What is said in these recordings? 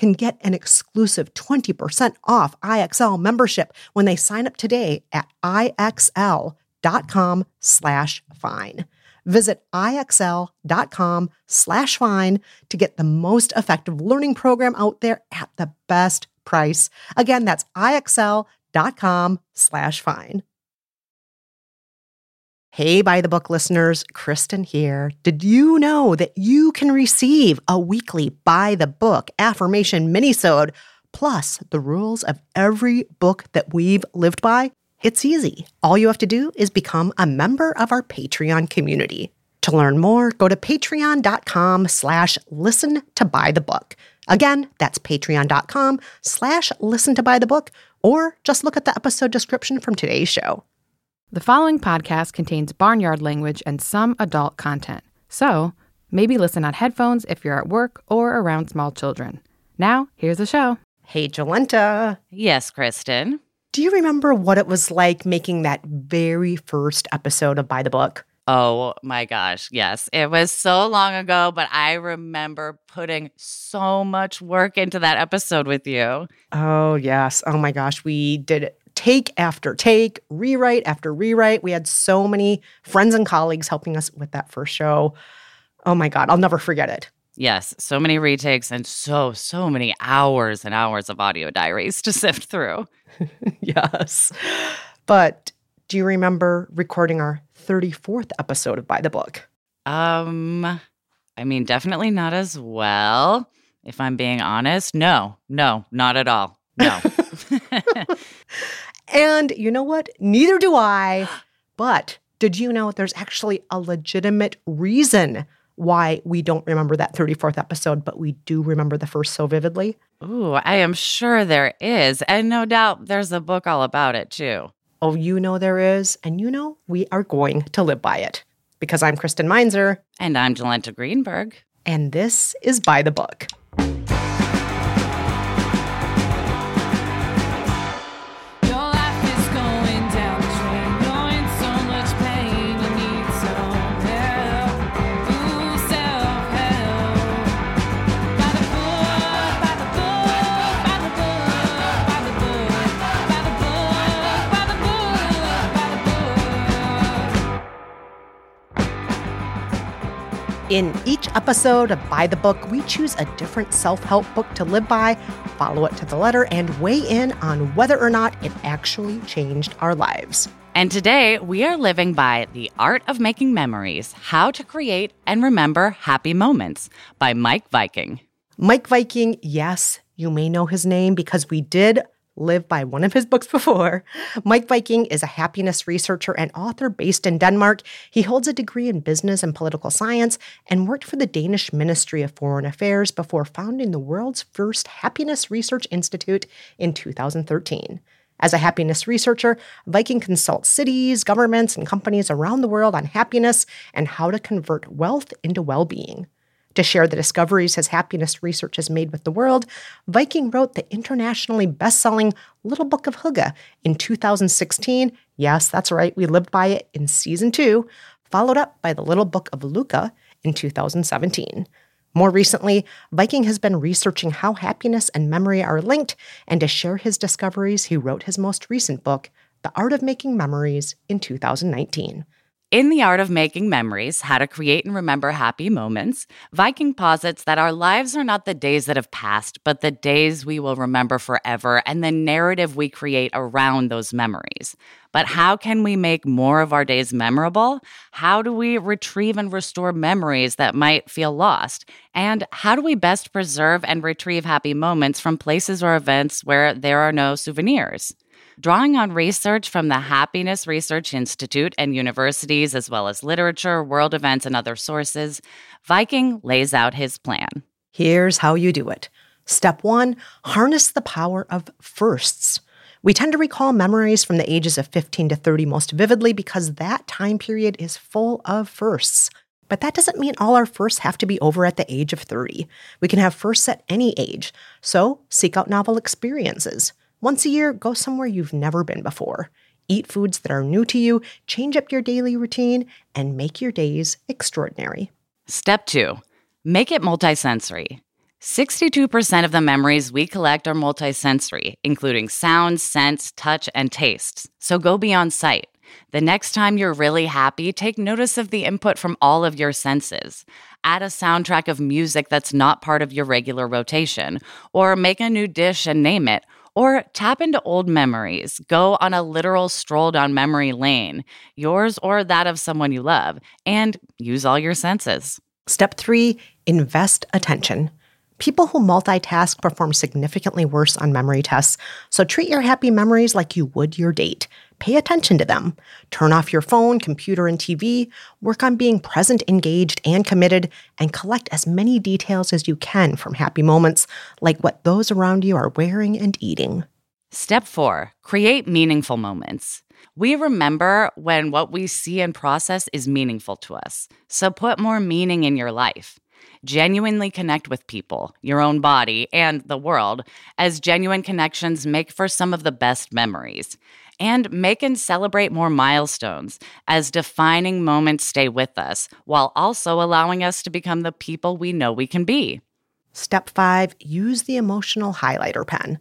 can get an exclusive 20% off IXL membership when they sign up today at IXL.com slash fine. Visit IXL.com slash fine to get the most effective learning program out there at the best price. Again, that's IXL.com slash fine. Hey, by the book listeners, Kristen here. Did you know that you can receive a weekly by the book affirmation minisode plus the rules of every book that we've lived by? It's easy. All you have to do is become a member of our Patreon community. To learn more, go to patreon.com slash listen to buy the book. Again, that's patreon.com slash listen to buy the book, or just look at the episode description from today's show. The following podcast contains barnyard language and some adult content. So, maybe listen on headphones if you're at work or around small children. Now, here's the show. Hey, Jolenta. Yes, Kristen. Do you remember what it was like making that very first episode of By the Book? Oh my gosh, yes. It was so long ago, but I remember putting so much work into that episode with you. Oh, yes. Oh my gosh. We did take after take, rewrite after rewrite. We had so many friends and colleagues helping us with that first show. Oh my God, I'll never forget it. Yes, so many retakes and so, so many hours and hours of audio diaries to sift through. yes. But do you remember recording our 34th episode of By the Book? Um, I mean, definitely not as well. If I'm being honest, no, no, not at all. No. And you know what? Neither do I. But did you know there's actually a legitimate reason why we don't remember that 34th episode, but we do remember the first so vividly? Ooh, I am sure there is. And no doubt there's a book all about it too. Oh, you know there is. And you know we are going to live by it. Because I'm Kristen Meinzer. And I'm Jolenta Greenberg. And this is By the Book. In each episode of By the Book, we choose a different self help book to live by, follow it to the letter, and weigh in on whether or not it actually changed our lives. And today we are living by The Art of Making Memories How to Create and Remember Happy Moments by Meik Wiking. Meik Wiking, yes, you may know his name because we did live by one of his books before. Meik Wiking is a happiness researcher and author based in Denmark. He holds a degree in business and political science and worked for the Danish Ministry of Foreign Affairs before founding the world's first happiness research institute in 2013. As a happiness researcher, Wiking consults cities, governments, and companies around the world on happiness and how to convert wealth into well being. To share the discoveries his happiness research has made with the world, Wiking wrote the internationally best selling Little Book of Hygge in 2016. Yes, that's right, we lived by it in season two, followed up by the Little Book of Lykke in 2017. More recently, Wiking has been researching how happiness and memory are linked, and to share his discoveries, he wrote his most recent book, The Art of Making Memories, in 2019. In The Art of Making Memories How to Create and Remember Happy Moments, Wiking posits that our lives are not the days that have passed, but the days we will remember forever and the narrative we create around those memories. But how can we make more of our days memorable? How do we retrieve and restore memories that might feel lost? And how do we best preserve and retrieve happy moments from places or events where there are no souvenirs? Drawing on research from the Happiness Research Institute and universities, as well as literature, world events, and other sources, Wiking lays out his plan. Here's how you do it. Step one harness the power of firsts. We tend to recall memories from the ages of 15 to 30 most vividly because that time period is full of firsts. But that doesn't mean all our firsts have to be over at the age of 30. We can have firsts at any age. So seek out novel experiences. Once a year, go somewhere you've never been before. Eat foods that are new to you, change up your daily routine, and make your days extraordinary. Step two make it multisensory. 62% of the memories we collect are multisensory, including sound, scents, touch, and tastes. So go beyond sight. The next time you're really happy, take notice of the input from all of your senses. Add a soundtrack of music that's not part of your regular rotation, or make a new dish and name it, or tap into old memories. Go on a literal stroll down memory lane, yours or that of someone you love, and use all your senses. Step three invest attention. People who multitask perform significantly worse on memory tests, so treat your happy memories like you would your date. Pay attention to them. Turn off your phone, computer, and TV. Work on being present, engaged, and committed, and collect as many details as you can from happy moments, like what those around you are wearing and eating. Step four create meaningful moments. We remember when what we see and process is meaningful to us. So put more meaning in your life. Genuinely connect with people, your own body, and the world, as genuine connections make for some of the best memories and make and celebrate more milestones as defining moments stay with us while also allowing us to become the people we know we can be. Step five use the emotional highlighter pen.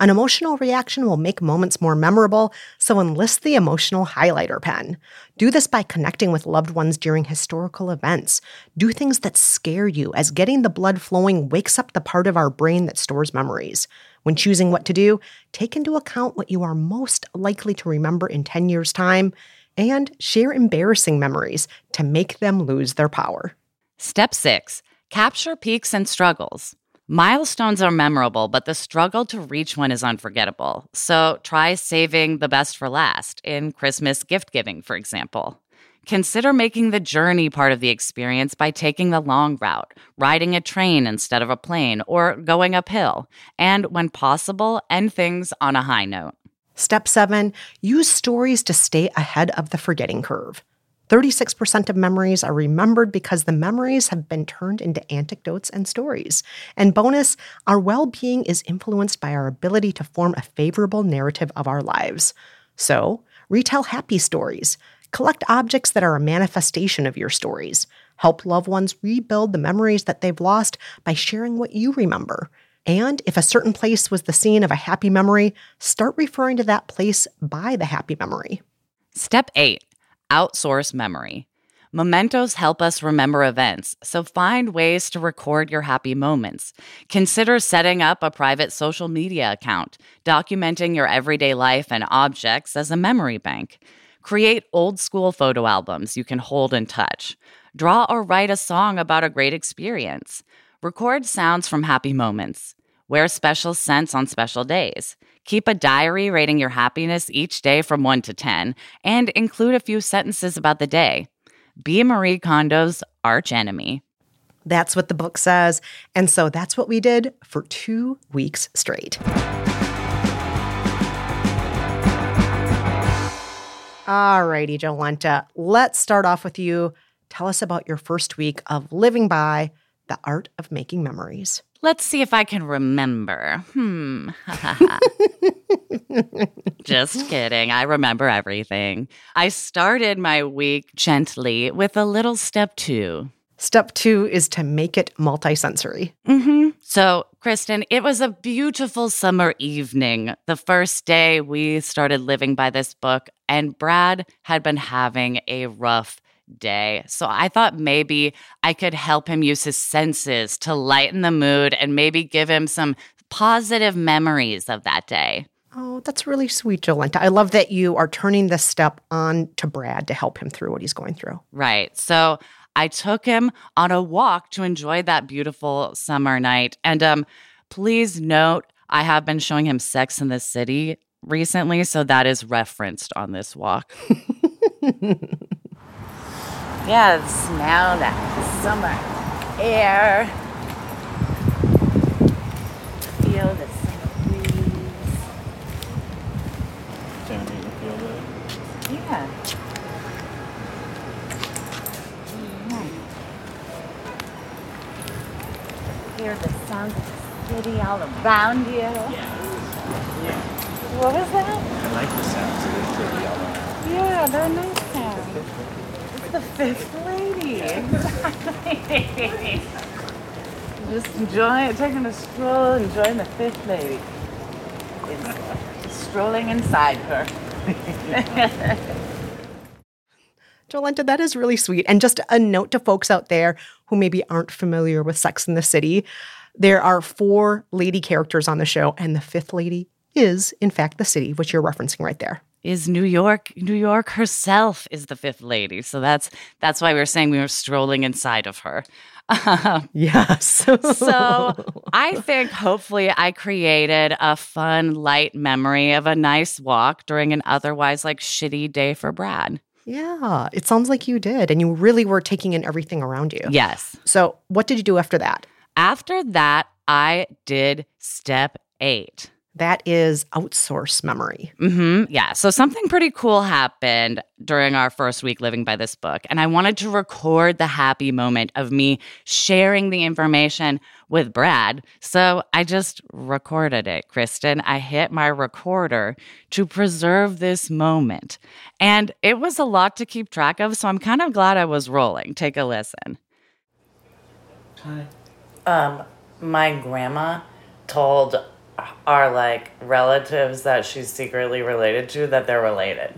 An emotional reaction will make moments more memorable, so enlist the emotional highlighter pen. Do this by connecting with loved ones during historical events. Do things that scare you, as getting the blood flowing wakes up the part of our brain that stores memories. When choosing what to do, take into account what you are most likely to remember in 10 years' time and share embarrassing memories to make them lose their power. Step six capture peaks and struggles. Milestones are memorable, but the struggle to reach one is unforgettable. So try saving the best for last in Christmas gift giving, for example. Consider making the journey part of the experience by taking the long route, riding a train instead of a plane, or going uphill. And when possible, end things on a high note. Step seven use stories to stay ahead of the forgetting curve. 36% of memories are remembered because the memories have been turned into anecdotes and stories. And bonus, our well being is influenced by our ability to form a favorable narrative of our lives. So, retell happy stories. Collect objects that are a manifestation of your stories. Help loved ones rebuild the memories that they've lost by sharing what you remember. And if a certain place was the scene of a happy memory, start referring to that place by the happy memory. Step eight outsource memory. Mementos help us remember events, so find ways to record your happy moments. Consider setting up a private social media account, documenting your everyday life and objects as a memory bank. Create old school photo albums you can hold and touch. Draw or write a song about a great experience. Record sounds from happy moments. Wear special scents on special days. Keep a diary rating your happiness each day from 1 to 10 and include a few sentences about the day. Be Marie Kondo's arch enemy. That's what the book says. And so that's what we did for two weeks straight. All righty, Jolenta. Let's start off with you. Tell us about your first week of living by The Art of Making Memories. Let's see if I can remember. Hmm. Just kidding. I remember everything. I started my week gently with a little step two. Step two is to make it multisensory. Mm-hmm. So, Kristen, it was a beautiful summer evening. The first day we started living by this book, and Brad had been having a rough day. So I thought maybe I could help him use his senses to lighten the mood and maybe give him some positive memories of that day. Oh, that's really sweet, Jolenta. I love that you are turning this step on to Brad to help him through what he's going through. Right. So I took him on a walk to enjoy that beautiful summer night. And um, please note, I have been showing him Sex in the City recently, so that is referenced on this walk. yeah, smell that summer air. Feel the summer breeze. Don't you feel that? Yeah. Hear the sounds of the city all around you. Yeah. What was that? I like the sounds of the city all around. Yeah, they're nice sounds. It's the fifth lady. Exactly. Just enjoy taking a stroll, enjoying the fifth lady. It's strolling inside her. Jolenta, that is really sweet. And just a note to folks out there who maybe aren't familiar with Sex in the City there are four lady characters on the show, and the fifth lady is, in fact, the city, which you're referencing right there. Is New York New York herself is the fifth lady. So that's that's why we were saying we were strolling inside of her. Um, yes. so I think hopefully I created a fun, light memory of a nice walk during an otherwise like shitty day for Brad. yeah, it sounds like you did. And you really were taking in everything around you. Yes. So, what did you do after that? After that, I did step eight. That is outsource memory. hmm Yeah. So something pretty cool happened during our first week living by this book. And I wanted to record the happy moment of me sharing the information with Brad. So I just recorded it, Kristen. I hit my recorder to preserve this moment. And it was a lot to keep track of. So I'm kind of glad I was rolling. Take a listen. Hi. Um, my grandma told our like relatives that she's secretly related to that they're related.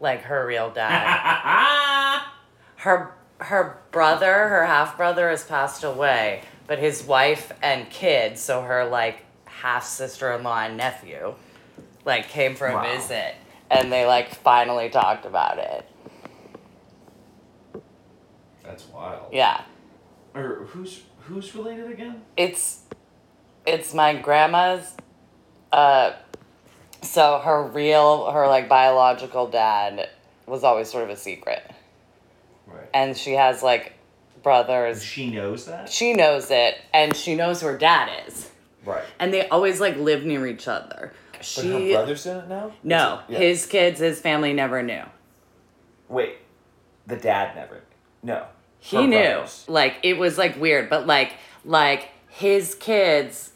Like her real dad. her her brother, her half brother has passed away, but his wife and kids, so her like half sister in law and nephew, like came for a Wow. visit and they like finally talked about it. That's wild. Yeah. Or who's who's related again? it's it's my grandma's uh so her real her like biological dad was always sort of a secret Right. and she has like brothers she knows that. she knows it and she knows who her dad is Right. and they always like live near each other But she her brother's in it now. no Yeah. his kids his family never knew Wait, the dad never. No. he knew brothers. like it was like weird but like like his kids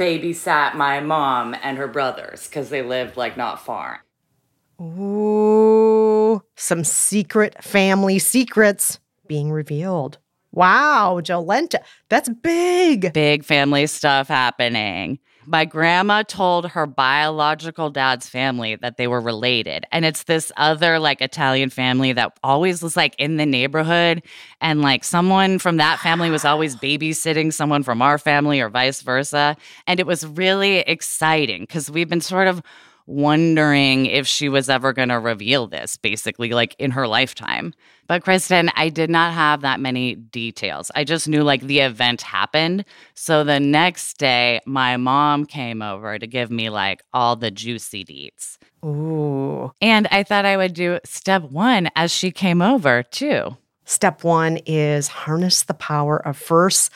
babysat my mom and her brothers because they lived like not far Ooh, some secret family secrets being revealed. Wow, Jolenta, that's big. Big family stuff happening. My grandma told her biological dad's family that they were related. And it's this other like Italian family that always was like in the neighborhood. And like someone from that family was always babysitting someone from our family or vice versa. And it was really exciting because we've been sort of wondering if she was ever going to reveal this, basically, like in her lifetime. But Kristen, I did not have that many details. I just knew like the event happened. So the next day, my mom came over to give me like all the juicy deets. Ooh. And I thought I would do step one as she came over too. Step one is harness the power of first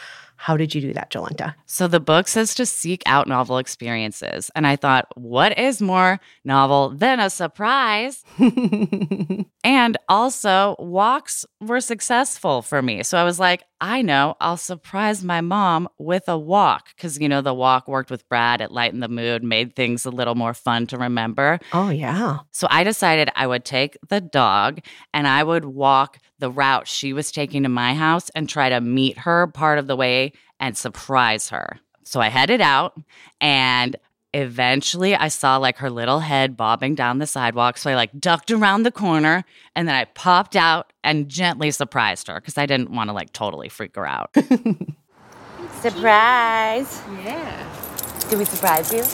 How did you do that, Jolenta? So the book says to seek out novel experiences. And I thought, what is more novel than a surprise? and also, walks were successful for me. So I was like, I know, I'll surprise my mom with a walk. Because, you know, the walk worked with Brad, it lightened the mood, made things a little more fun to remember. Oh, yeah. So I decided I would take the dog and I would walk the route she was taking to my house and try to meet her part of the way and surprise her. So I headed out and eventually I saw like her little head bobbing down the sidewalk. So I like ducked around the corner and then I popped out and gently surprised her because I didn't want to like totally freak her out. Surprise. Yeah. Did we surprise you?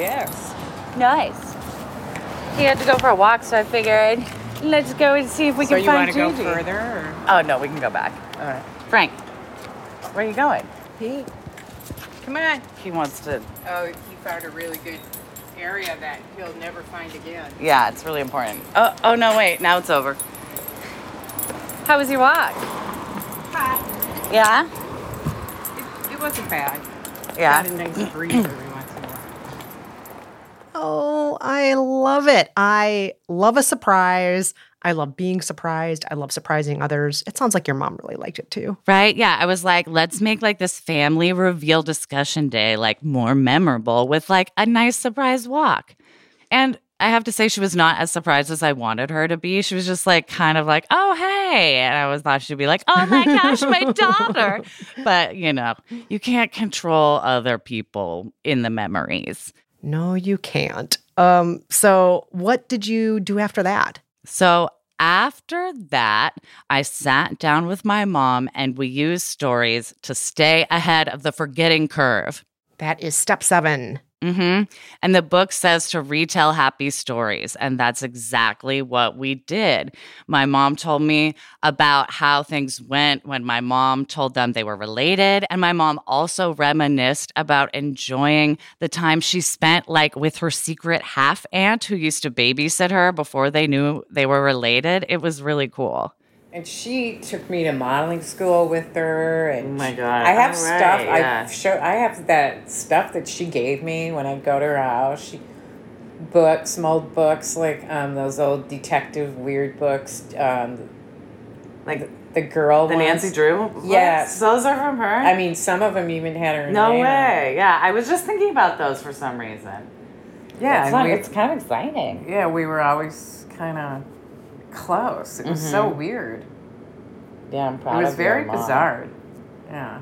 Yes. Nice. He had to go for a walk, so I figured let's go and see if we so can you find want to go further? Or? Oh no, we can go back. All right. Frank, where are you going? Pete, come on. He wants to. Oh, he found a really good area that he'll never find again. Yeah, it's really important. Oh, oh no, wait. Now it's over. How was your walk? Hot. Yeah. It, it wasn't bad. Yeah. Got a nice breeze every once in a while. Oh, I love it. I love a surprise. I love being surprised. I love surprising others. It sounds like your mom really liked it too. Right? Yeah. I was like, let's make like this family reveal discussion day like more memorable with like a nice surprise walk. And I have to say, she was not as surprised as I wanted her to be. She was just like, kind of like, oh, hey. And I was thought she'd be like, oh my gosh, my daughter. But, you know, you can't control other people in the memories. No, you can't. Um, so what did you do after that? So after that, I sat down with my mom and we used stories to stay ahead of the forgetting curve. That is step seven. Hmm And the book says to retell happy stories. And that's exactly what we did. My mom told me about how things went when my mom told them they were related. And my mom also reminisced about enjoying the time she spent like with her secret half aunt who used to babysit her before they knew they were related. It was really cool. And she took me to modeling school with her. And Oh my God. I have All stuff. right, yeah. I show. I have that stuff that she gave me when I go to her house. She books, some old books like um, those old detective weird books. Um, Like the girl. the ones. Nancy Drew? Yes. Those are from her? I mean, some of them even had her. no way. Yeah. I was just thinking about those for some reason. Yeah, It's, we- it's kind of exciting. yeah, we were always kind of close. It was so Mm-hmm. weird. Yeah, I'm proud It was of your very mom. bizarre. Yeah.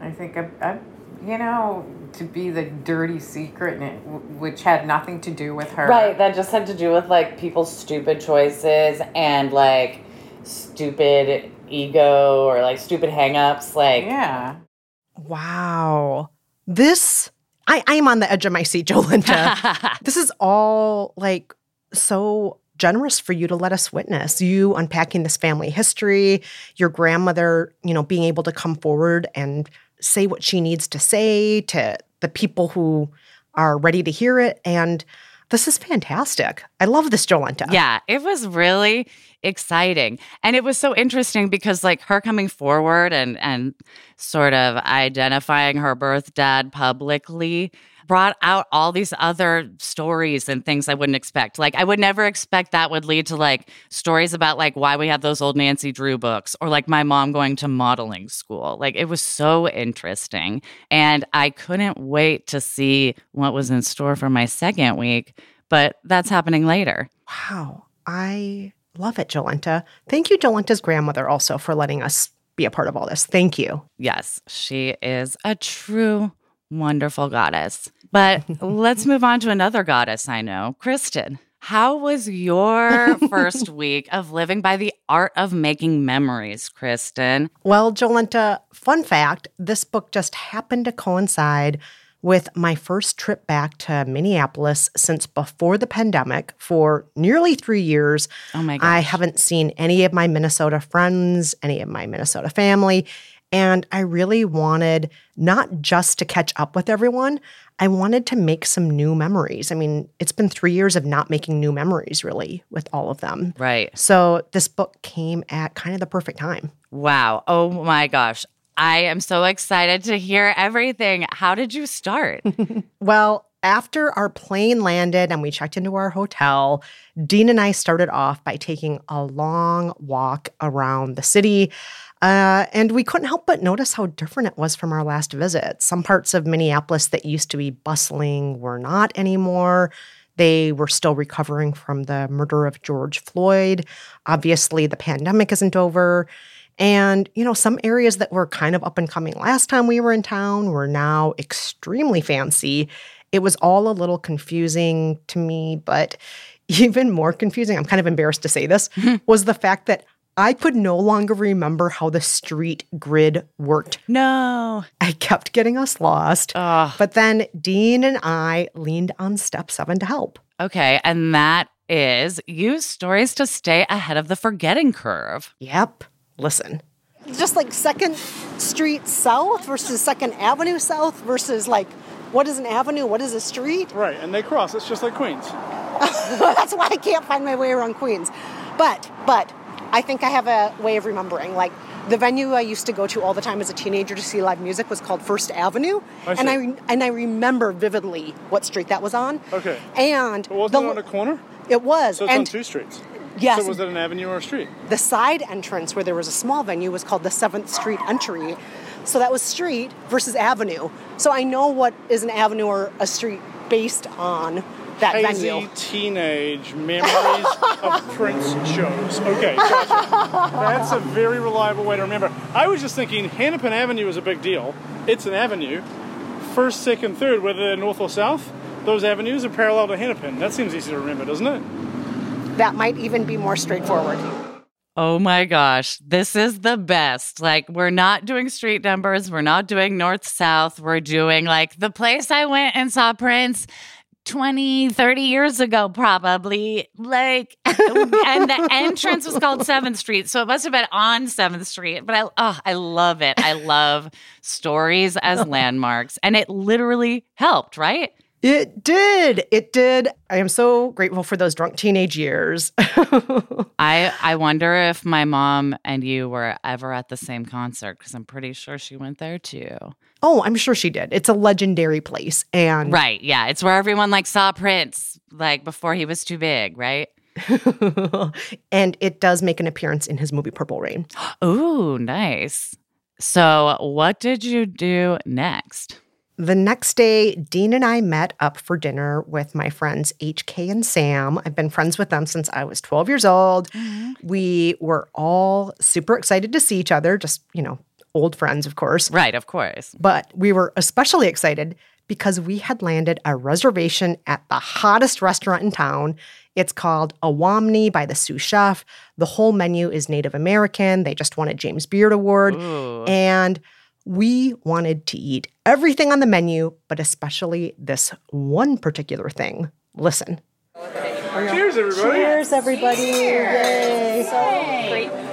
I think I, I, you know, to be the dirty secret, and it, which had nothing to do with her. Right, that just had to do with like people's stupid choices and like stupid ego or like stupid hangups. Like, Yeah. Wow. This, I, I am on the edge of my seat, Jolenta. this is all like so generous for you to let us witness. You unpacking this family history, your grandmother, you know, being able to come forward and say what she needs to say to the people who are ready to hear it. And this is fantastic. I love this, Jolenta. Yeah, it was really exciting. And it was so interesting because like her coming forward and and sort of identifying her birth dad publicly brought out all these other stories and things I wouldn't expect. Like I would never expect that would lead to like stories about like why we have those old Nancy Drew books or like my mom going to modeling school. Like it was so interesting and I couldn't wait to see what was in store for my second week, but that's happening later. Wow. I love it, Jolenta. Thank you, Jolenta's grandmother, also for letting us be a part of all this. Thank you. Yes, she is a true wonderful goddess. But let's move on to another goddess I know, Kristen. How was your first week of living by the art of making memories, Kristen? Well, Jolenta, fun fact this book just happened to coincide with my first trip back to Minneapolis since before the pandemic for nearly three years. Oh my I haven't seen any of my Minnesota friends, any of my Minnesota family. And I really wanted not just to catch up with everyone, I wanted to make some new memories. I mean, it's been three years of not making new memories really with all of them. Right. So this book came at kind of the perfect time. Wow. Oh my gosh. I am so excited to hear everything. How did you start? Well, after our plane landed and we checked into our hotel, Dean and I started off by taking a long walk around the city. Uh, and we couldn't help but notice how different it was from our last visit. Some parts of Minneapolis that used to be bustling were not anymore. They were still recovering from the murder of George Floyd. Obviously, the pandemic isn't over. And, you know, some areas that were kind of up and coming last time we were in town were now extremely fancy. It was all a little confusing to me, but even more confusing, I'm kind of embarrassed to say this, was the fact that I could no longer remember how the street grid worked. no. I kept getting us lost. Ugh. But then Dean and I leaned on step seven to help. Okay. And that is use stories to stay ahead of the forgetting curve. Yep. Listen. Just like Second Street South versus Second Avenue South versus like what is an avenue? What is a street? Right, and they cross. It's just like Queens. That's why I can't find my way around Queens. But but I think I have a way of remembering. Like the venue I used to go to all the time as a teenager to see live music was called First Avenue, I and see. I and I remember vividly what street that was on. Okay. And But wasn't the- it on a corner? it was, So it's on two streets. yes, So was it an avenue or a street? the side entrance where there was a small venue was called the Seventh Street Entry. So that was street versus avenue. So I know what is an avenue or a street based on that Hazy venue. teenage memories of Prince shows. Okay, gotcha. That's a very reliable way to remember. I was just thinking Hennepin Avenue is a big deal. It's an avenue. First, second, third, whether they're north or south, those avenues are parallel to Hennepin. That seems easy to remember, doesn't it? That might even be more straightforward. Oh my gosh, this is the best. Like, we're not doing street numbers, we're not doing north south, we're doing like the place I went and saw Prince 20, 30 years ago, probably. Like, and the entrance was called 7th Street. So it must have been on 7th Street. But I, oh, I love it. I love stories as landmarks. And it literally helped, right? It did. It did. I am so grateful for those drunk teenage years. I I wonder if my mom and you were ever at the same concert because I'm pretty sure she went there too. oh, I'm sure she did. It's a legendary place. And Right, yeah, it's where everyone like saw Prince like before he was too big, right? and it does make an appearance in his movie Purple Rain. Ooh, nice. So, what did you do next? The next day, Dean and I met up for dinner with my friends HK and Sam. I've been friends with them since I was 12 years old. Mm-hmm. We were all super excited to see each other, just, you know, old friends, of course. Right, of course. But we were especially excited because we had landed a reservation at the hottest restaurant in town. It's called Owamni by the Sioux Chef. The whole menu is Native American. They just won a James Beard Award. Ooh. And we wanted to eat everything on the menu, but especially this one particular thing. Listen. Cheers, everybody. Cheers, everybody. Yay.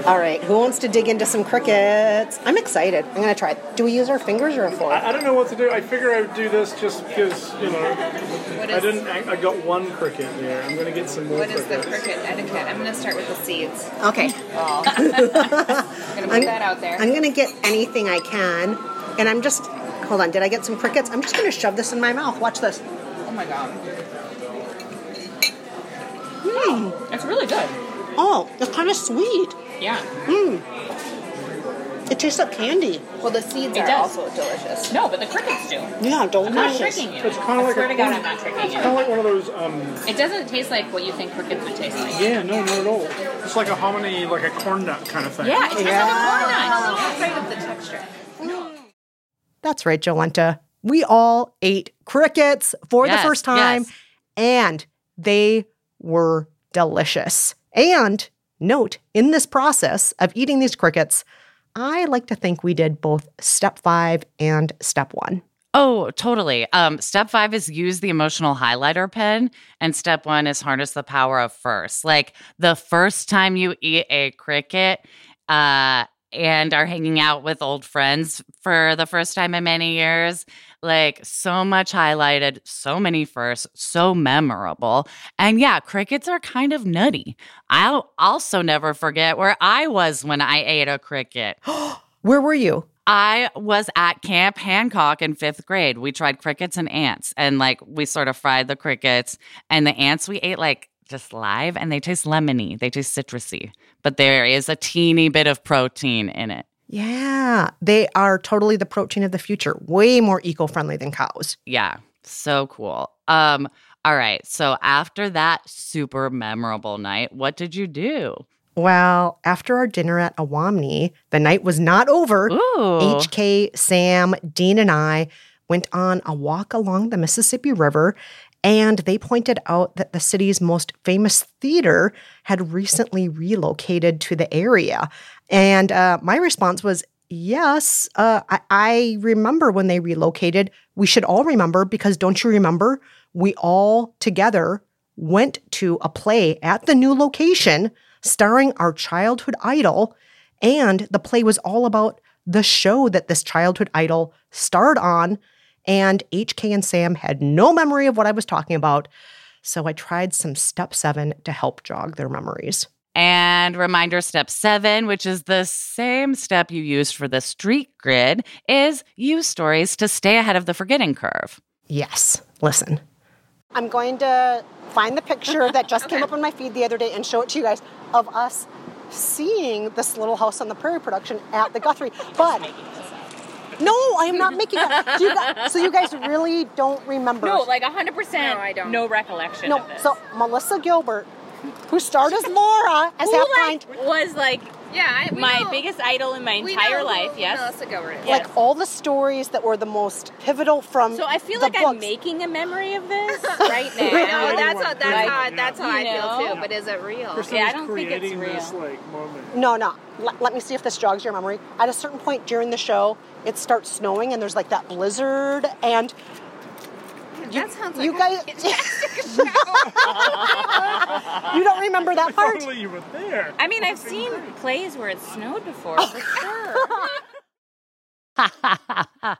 All right, who wants to dig into some crickets? I'm excited. I'm going to try it. Do we use our fingers or a fork? I, I don't know what to do. I figure I would do this just because, you know, I didn't. I, I got one cricket there. I'm going to get some more What is the crickets. cricket etiquette? I'm going to start with the seeds. Okay. I'm going to put that out there. I'm going to get anything I can. And I'm just, hold on, did I get some crickets? I'm just going to shove this in my mouth. Watch this. oh my god. Mmm. It's really good. Oh, it's kind of sweet. Yeah. It tastes like candy. Well, the seeds It are does. also delicious. No, but the crickets do. Yeah, don't I'm not tricking you. It's kind I of like swear a to God, I'm not tricking It's kind of like one of those. Um, It doesn't taste like what you think crickets would taste like. yeah, no, not at all. It's like a hominy, like a corn nut kind of thing. Yeah, it tastes Yeah. like a corn nut. That's right with the texture. That's right, Jolenta. We all ate crickets for Yes, the first time, yes. and they were delicious. And note, in this process of eating these crickets, I like to think we did both step five and step one. Oh, totally. Um, step five is use the emotional highlighter pen, and step one is harness the power of first. Like the first time you eat a cricket, uh, and are hanging out with old friends for the first time in many years, like so much highlighted, so many firsts, so memorable. And yeah, crickets are kind of nutty. I'll also never forget where I was when I ate a cricket. Where were you? I was at Camp Hancock in fifth grade. We tried crickets and ants, and like we sort of fried the crickets, and the ants we ate like just live, and they taste lemony, they taste citrusy, but there is a teeny bit of protein in it. Yeah, they are totally the protein of the future, way more eco friendly than cows. Yeah, so cool. Um, all right, so after that super memorable night, what did you do? Well, after our dinner at Owamni, the night was not over. Ooh. HK, Sam, Dean, and I went on a walk along the Mississippi River, and they pointed out that the city's most famous theater had recently relocated to the area. And uh, my response was, Yes, uh, I, I remember when they relocated. We should all remember because don't you remember? We all together went to a play at the new location starring our childhood idol. And the play was all about the show that this childhood idol starred on. And HK and Sam had no memory of what I was talking about. So I tried some step seven to help jog their memories. And reminder step seven, which is the same step you used for the street grid, is use stories to stay ahead of the forgetting curve. Yes, listen. I'm going to find the picture that just came up on my feed the other day and show it to you guys of us seeing this Little House on the Prairie production at the Guthrie. But no, I am not making it. So you guys, so you guys really don't remember? No, like 100% no, I don't. no recollection no, of this. So Melissa Gilbert, who starred as Laura as Who, half like, pint, was like Yeah, I, we my know- biggest idol in my we entire know life, who yes. Melissa Gilbert is. like all the stories that were the most pivotal from. So I feel the like I'm making a memory of this right now. I know that's how that's Like, how that's how I know? feel too. But is it real? Christine Yeah, I don't think it's creating this real. like moment. No, no. Let, let me see if this jogs your memory. At a certain point during the show, it starts snowing and there's like that blizzard and you, that sounds like you a guys fantastic show. you don't remember that If part? only you were there. I mean, I've seen plays where it snowed before, oh. for sure.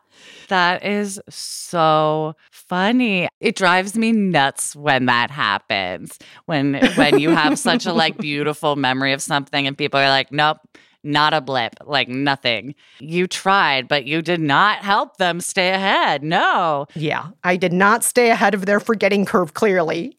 that is so funny. It drives me nuts when that happens. When when you have such a like beautiful memory of something and people are like, "Nope, not a blip, like nothing." You tried, but you did not help them stay ahead. No. Yeah, I did not stay ahead of their forgetting curve clearly.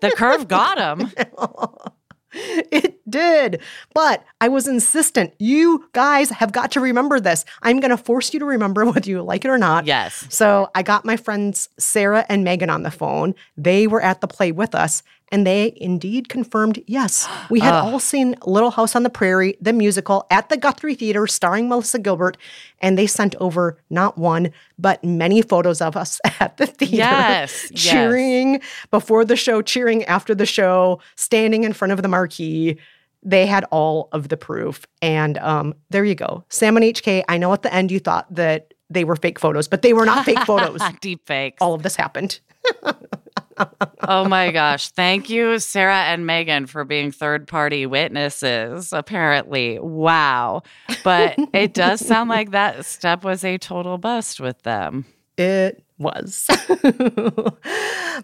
The curve got them. it did. But I was insistent. You guys have got to remember this. I'm going to force you to remember whether you like it or not. Yes. So I got my friends Sarah and Megan on the phone. They were at the play with us, and they indeed confirmed yes, we had all seen Little House on the Prairie, the musical, at the Guthrie Theater starring Melissa Gilbert. And they sent over not one, but many photos of us at the theater. Yes, yes. cheering before the show, cheering after the show, standing in front of the marquee. They had all of the proof. And um, there you go. Sam and HK, I know at the end you thought that they were fake photos, but they were not fake photos. Deep fakes. All of this happened. Oh my gosh. Thank you, Sarah and Megan, for being third party witnesses, apparently. Wow. But it does sound like that step was a total bust with them. It was.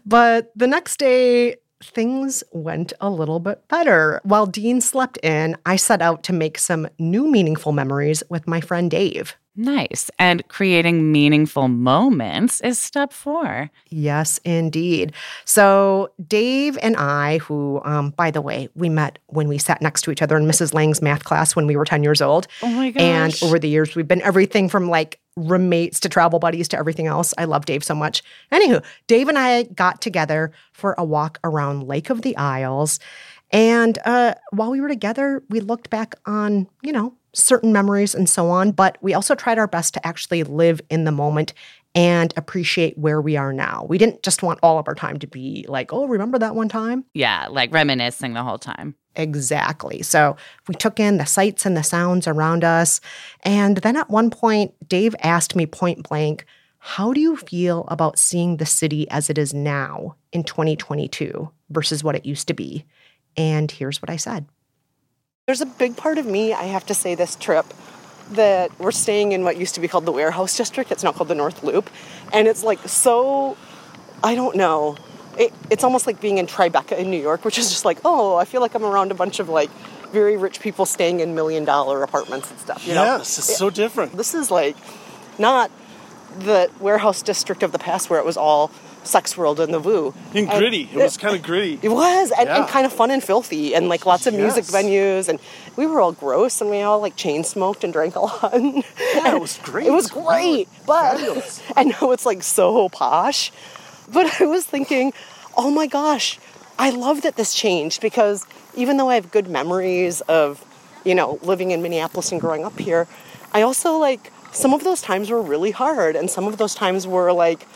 but the next day, things went a little bit better. While Dean slept in, I set out to make some new meaningful memories with my friend Dave. Nice. And creating meaningful moments is step four. Yes, indeed. So, Dave and I, who, um, by the way, we met when we sat next to each other in Mrs. Lang's math class when we were 10 years old. Oh my gosh. And over the years, we've been everything from like roommates to travel buddies to everything else. I love Dave so much. Anywho, Dave and I got together for a walk around Lake of the Isles. And uh, while we were together, we looked back on, you know, certain memories and so on. But we also tried our best to actually live in the moment and appreciate where we are now. We didn't just want all of our time to be like, oh, remember that one time? Yeah, like reminiscing the whole time. Exactly. So we took in the sights and the sounds around us. And then at one point, Dave asked me point blank, How do you feel about seeing the city as it is now in 2022 versus what it used to be? And here's what I said There's a big part of me, I have to say, this trip that we're staying in what used to be called the Warehouse District. It's now called the North Loop. And it's like so, I don't know. It, it's almost like being in Tribeca in New York, which is just like, oh, I feel like I'm around a bunch of like very rich people staying in million dollar apartments and stuff. You know? Yes, it's so different. This is like not the warehouse district of the past where it was all sex world and the woo. And gritty. It was kind of gritty. It was, and, and kind of fun and filthy, and like lots of music Yes. venues, and we were all gross, and we all like chain smoked and drank a lot. Yeah, it was great. It was great, but Fabulous. and now it's like so posh. But I was thinking, oh my gosh, I love that this changed because even though I have good memories of, you know, living in Minneapolis and growing up here, I also like some of those times were really hard, and some of those times were like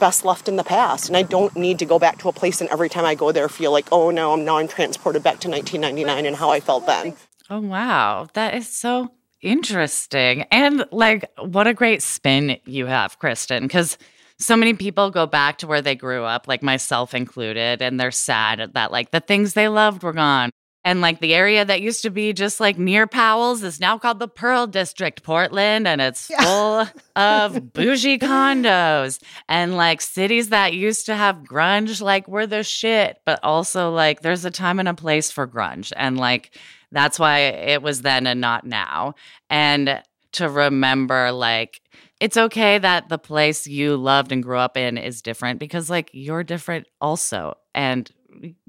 best left in the past. And I don't need to go back to a place and every time I go there feel like, oh no, I'm now I'm transported back to 1999 and how I felt then. Oh, wow. That is so interesting. And like, what a great spin you have, Kristen, because so many people go back to where they grew up, like myself included, and they're sad that like the things they loved were gone. And like the area that used to be just like near Powell's is now called the Pearl District, Portland, and it's full of bougie condos. And like cities that used to have grunge, like were the shit, but also like there's a time and a place for grunge. And like that's why it was then and not now. And to remember, like, it's okay that the place you loved and grew up in is different because, like, you're different also. And,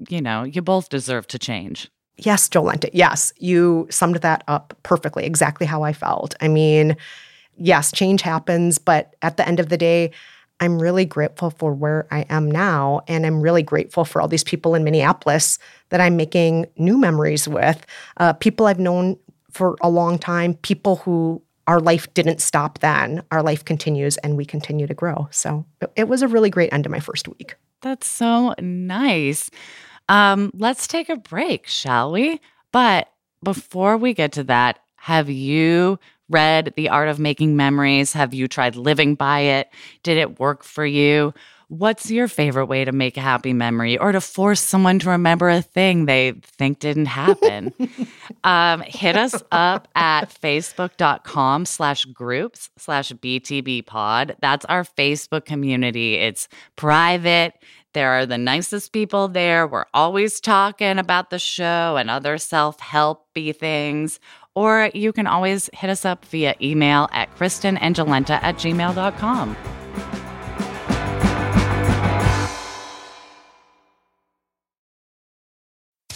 you know, you both deserve to change. Yes, Jolenta. Yes, you summed that up perfectly, exactly how I felt. I mean, yes, change happens, but at the end of the day, I'm really grateful for where I am now. And I'm really grateful for all these people in Minneapolis that I'm making new memories with, uh, people I've known for a long time, people who our life didn't stop then. Our life continues and we continue to grow. So it was a really great end to my first week. That's so nice. Um, let's take a break, shall we? But before we get to that, have you read The Art of Making Memories? Have you tried living by it? Did it work for you? What's your favorite way to make a happy memory or to force someone to remember a thing they think didn't happen? um, hit us up at facebook.com slash groups slash BTB pod. That's our Facebook community. It's private. There are the nicest people there. We're always talking about the show and other self helpy things. Or you can always hit us up via email at kristenandjolenta at gmail.com.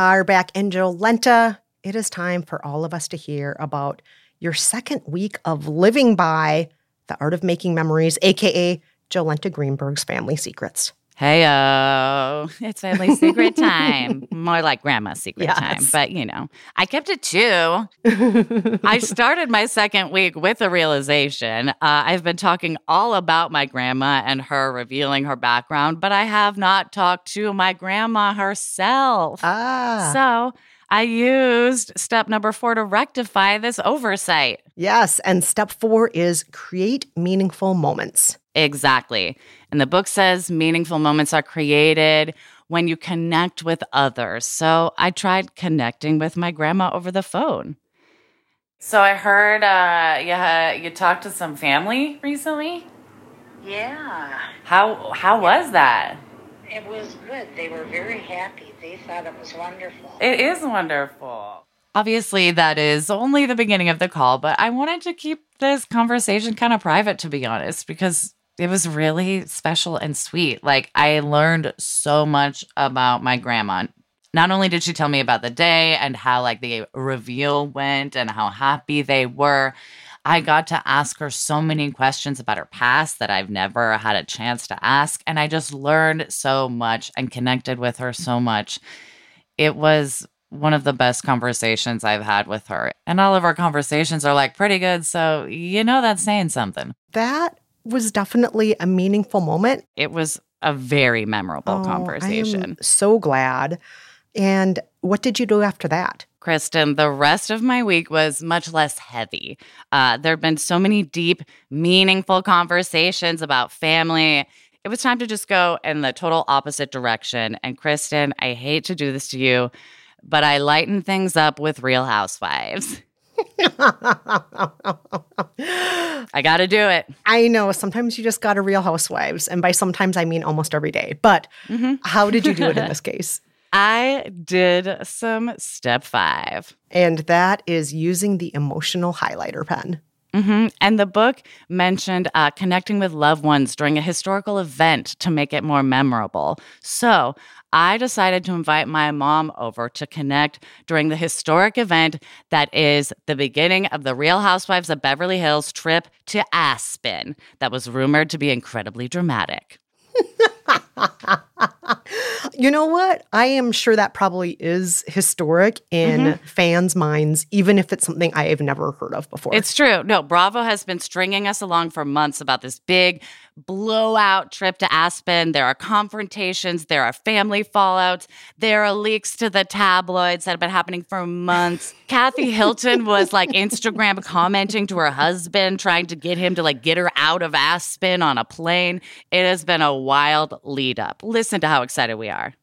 Are back in Jolenta. It is time for all of us to hear about your second week of living by the art of making memories, aka Jolenta Greenberg's family secrets. Hey, it's family secret time. More like grandma's secret Yes. time. But, you know, I kept it too. I started my second week with a realization. Uh, I've been talking all about my grandma and her revealing her background, but I have not talked to my grandma herself. Ah. So I used step number four to rectify this oversight. Yes, and step four is create meaningful moments. Exactly. And the book says meaningful moments are created when you connect with others. So I tried connecting with my grandma over the phone. So I heard uh, you you talked to some family recently. Yeah, How how was that? it was good. They were very happy. They thought it was wonderful. It is wonderful. Obviously, that is only the beginning of the call, but I wanted to keep this conversation kind of private, to be honest, because it was really special and sweet. Like I learned so much about my grandma. Not only did she tell me about the day and how like the reveal went and how happy they were, I got to ask her so many questions about her past that I've never had a chance to ask and I just learned so much and connected with her so much. It was one of the best conversations I've had with her. And all of our conversations are like pretty good, so you know that's saying something. That was definitely a meaningful moment. It was a very memorable Oh, conversation. So glad. And what did you do after that? Kristen, the rest of my week was much less heavy. Uh, there have been so many deep, meaningful conversations about family. It was time to just go in the total opposite direction. And Kristen, I hate to do this to you, but I lightened things up with Real Housewives. I got to do it. I know sometimes you just got to real housewives. And by sometimes, I mean almost every day. But mm-hmm. how did you do it in this case? I did some step five. And that is using the emotional highlighter pen. Hmm And the book mentioned uh, connecting with loved ones during a historical event to make it more memorable. So I decided to invite my mom over to connect during the historic event that is the beginning of the Real Housewives of Beverly Hills trip to Aspen, that was rumored to be incredibly dramatic. You know what? I am sure that probably is historic in Mhm. fans' minds, even if it's something I have never heard of before. It's true. No, Bravo has been stringing us along for months about this big blowout trip to Aspen. There are confrontations, there are family fallouts, there are leaks to the tabloids that have been happening for months. Kathy Hilton was like Instagram commenting to her husband, trying to get him to like get her out of Aspen on a plane. It has been a wild lead up. Listen to how excited we are.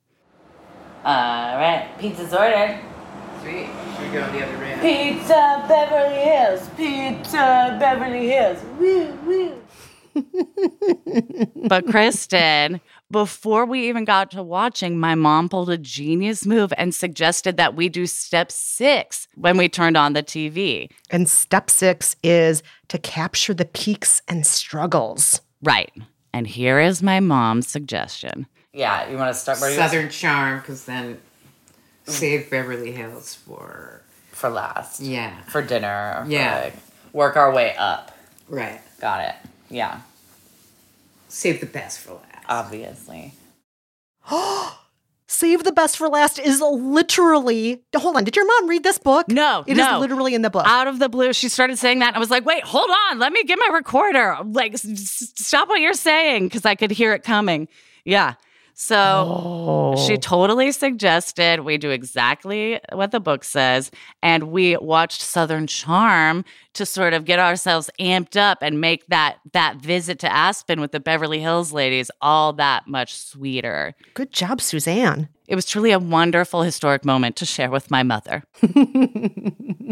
All right, pizza's ordered. Sweet. We go the other end. Pizza Beverly Hills. Pizza Beverly Hills. Woo, woo. But Kristen, before we even got to watching, my mom pulled a genius move and suggested that we do step six when we turned on the TV. and step six is to capture the peaks and struggles. Right. And here is my mom's suggestion. Yeah, you want to start where you Southern Charm, because then save Beverly Hills for for last. yeah, For dinner. for, Yeah. like, work our way up. right. Got it. Yeah, Save the best for last. obviously. Save the best for last is literally. Hold on, did your mom read this book? No, It is no. literally in the book. Out of the blue, she started saying that. And I was like, wait, hold on. Let me get my recorder. Like, s- s- stop what you're saying because I could hear it coming. Yeah. So she oh. totally suggested we do exactly what the book says. And we watched Southern Charm to sort of get ourselves amped up and make that that visit to Aspen with the Beverly Hills ladies all that much sweeter. Good job, Suzanne. It was truly a wonderful historic moment to share with my mother.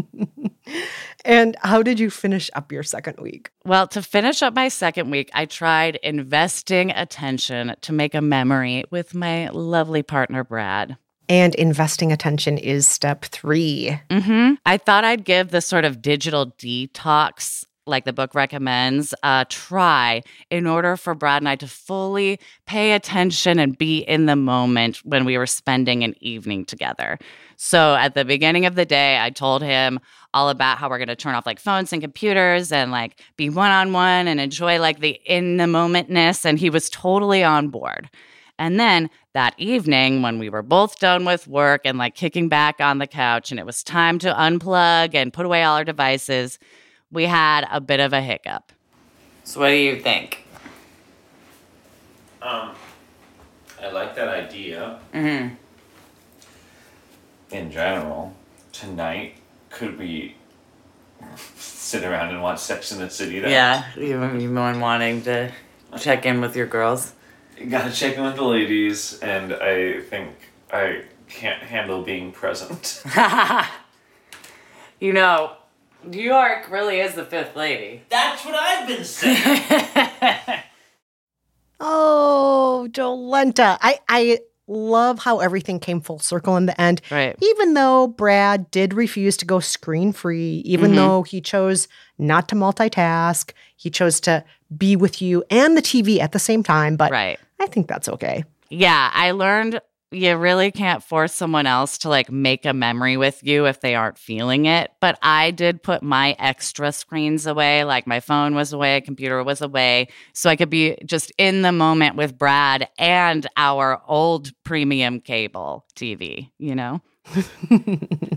And how did you finish up your second week? Well, to finish up my second week, I tried investing attention to make a memory with my lovely partner, Brad. And investing attention is step three. hmm I thought I'd give the sort of digital detox, like the book recommends, a try in order for Brad and I to fully pay attention and be in the moment when we were spending an evening together. So at the beginning of the day, I told him all about how we're going to turn off like phones and computers and like be one on one and enjoy like the in the momentness. And he was totally on board. And then that evening, when we were both done with work and like kicking back on the couch, and it was time to unplug and put away all our devices, we had a bit of a hiccup. So, what do you think? Um, I like that idea. Mm-hmm. In general, tonight could we sit around and watch Sex in the City? Then? Yeah, you you been wanting to check in with your girls. Gotta check in with the ladies, and I think I can't handle being present. you know, New York really is the fifth lady. That's what I've been saying. Oh, Jolenta. I, I love how everything came full circle in the end. Right. Even though Brad did refuse to go screen free, even Mhm. though he chose not to multitask, he chose to be with you and the TV at the same time. But Right. I think that's okay. Yeah, I learned you really can't force someone else to like make a memory with you if they aren't feeling it. But I did put my extra screens away, like my phone was away, computer was away, so I could be just in the moment with Brad and our old premium cable TV, you know?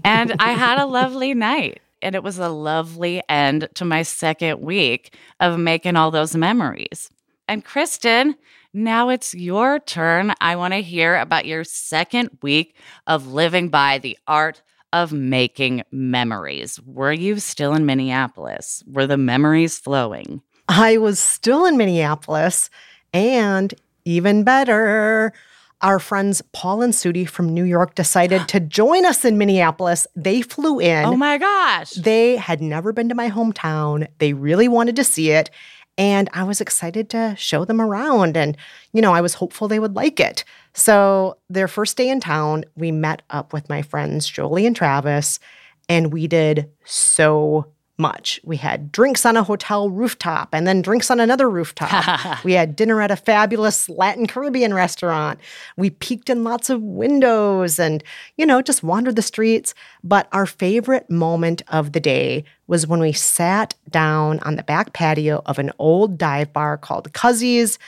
and I had a lovely night. And it was a lovely end to my second week of making all those memories. And Kristen, now it's your turn. I want to hear about your second week of living by the art of making memories. Were you still in Minneapolis? Were the memories flowing? I was still in Minneapolis, and even better, our friends Paul and Sudi from New York decided to join us in Minneapolis. They flew in. Oh my gosh. They had never been to my hometown. They really wanted to see it. And I was excited to show them around. And, you know, I was hopeful they would like it. So, their first day in town, we met up with my friends Jolie and Travis, and we did so much. We had drinks on a hotel rooftop and then drinks on another rooftop. we had dinner at a fabulous Latin Caribbean restaurant. We peeked in lots of windows and, you know, just wandered the streets. But our favorite moment of the day was when we sat down on the back patio of an old dive bar called Cuzzy's.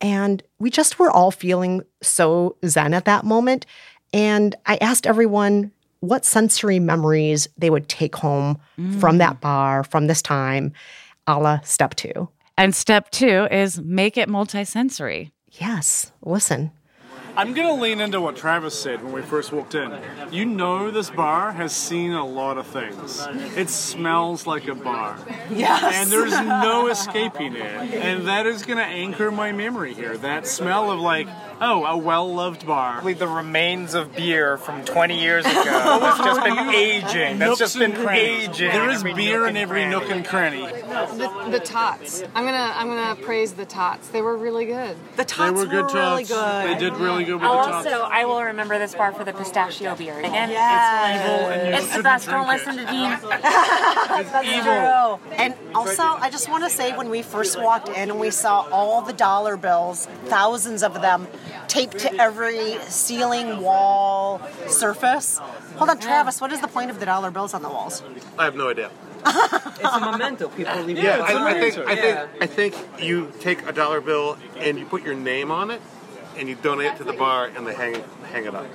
And we just were all feeling so zen at that moment. And I asked everyone what sensory memories they would take home from that bar, from this time, a la step two. And step two is make it multisensory. Yes, listen. I'm gonna lean into what Travis said when we first walked in. You know this bar has seen a lot of things. It smells like a bar. Yes. And there's no escaping it. And that is gonna anchor my memory here. That smell of like, oh, a well-loved bar. The remains of beer from 20 years ago. That's just been aging. That's just been aging. There is beer in and every nook and cranny. The, the tots. I'm gonna I'm gonna praise the tots. They were really good. The They were good tots. They did really good with the tots. Also, I will remember this bar for the pistachio beer. Again, Yes. Evil and you it's, it's the best. Don't it. listen to Dean. That's evil. true. And also, I just want to say when we first walked in and we saw all the dollar bills, thousands of them, taped to every ceiling, wall, surface. Hold on, Travis, what is the point of the dollar bills on the walls? I have no idea. It's a memento. People leave Yeah, it. I, I think I think I think you take a dollar bill and you put your name on it, and you donate it to the bar, and they hang hang it up.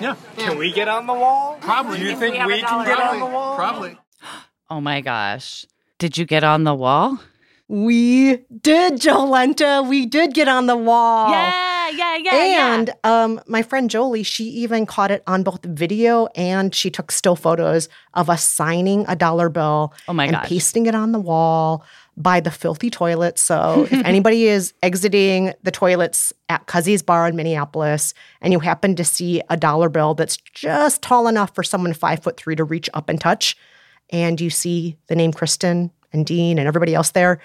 Yeah. Can we get on the wall? Probably. Do you If think we we, can dollar get on the wall? Probably. Oh my gosh. Did you get on the wall? We did, Jolenta. We did get on the wall. Yeah, yeah, yeah. And um, my friend Jolie, she even caught it on both video and she took still photos of us signing a dollar bill Oh my and gosh. pasting it on the wall by the filthy toilet. So if anybody is exiting the toilets at Cuzzy's Bar in Minneapolis and you happen to see a dollar bill that's just tall enough for someone five foot three to reach up and touch, and you see the name Kristen and Dean and everybody else there,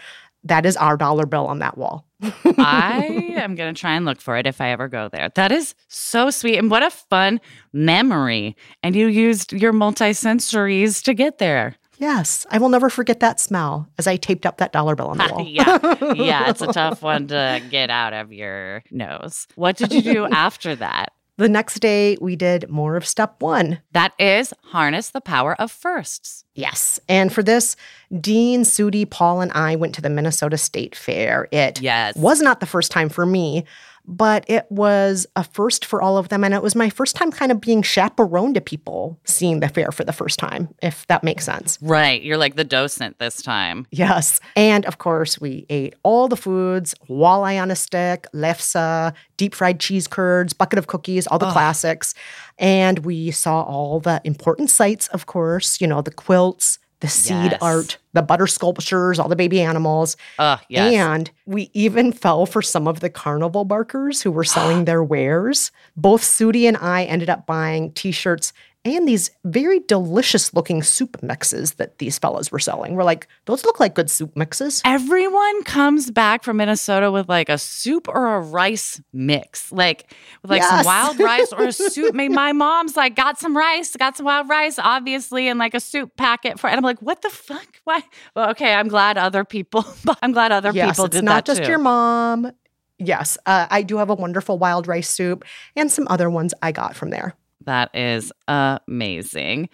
that is our dollar bill on that wall. I am going to try and look for it if I ever go there. That is so sweet. And what a fun memory. And you used your multisensories to get there. Yes, I will never forget that smell as I taped up that dollar bill on the wall. yeah. Yeah. It's a tough one to get out of your nose. What did you do after that? The next day, we did more of step one. That is harness the power of firsts. Yes. And for this, Dean, Sudi, Paul, and I went to the Minnesota State Fair. It Yes. was not the first time for me, but it was a first for all of them. And it was my first time kind of being chaperone to people seeing the fair for the first time, if that makes sense. Right. You're like the docent this time. Yes. And of course, we ate all the foods walleye on a stick, lefse, deep fried cheese curds, bucket of cookies, all the classics. And we saw all the important sights, of course, you know, the quilts, the seed Yes. art, the butter sculptures, all the baby animals. Oh, yes. And we even fell for some of the carnival barkers who were selling their wares. Both Sudi and I ended up buying t shirts and these very delicious looking soup mixes that these fellas were selling. We're like, those look like good soup mixes. Everyone comes back from Minnesota with like a soup or a rice mix, like with like Yes. some wild rice or a soup. My mom's like got some rice, got some wild rice, obviously, and like a soup packet for. And I'm like, what the fuck? Why? Well, okay, I'm glad other people. I'm glad other yes, people it's not just too. your mom. Yes, uh, I do have a wonderful wild rice soup and some other ones I got from there. That is amazing.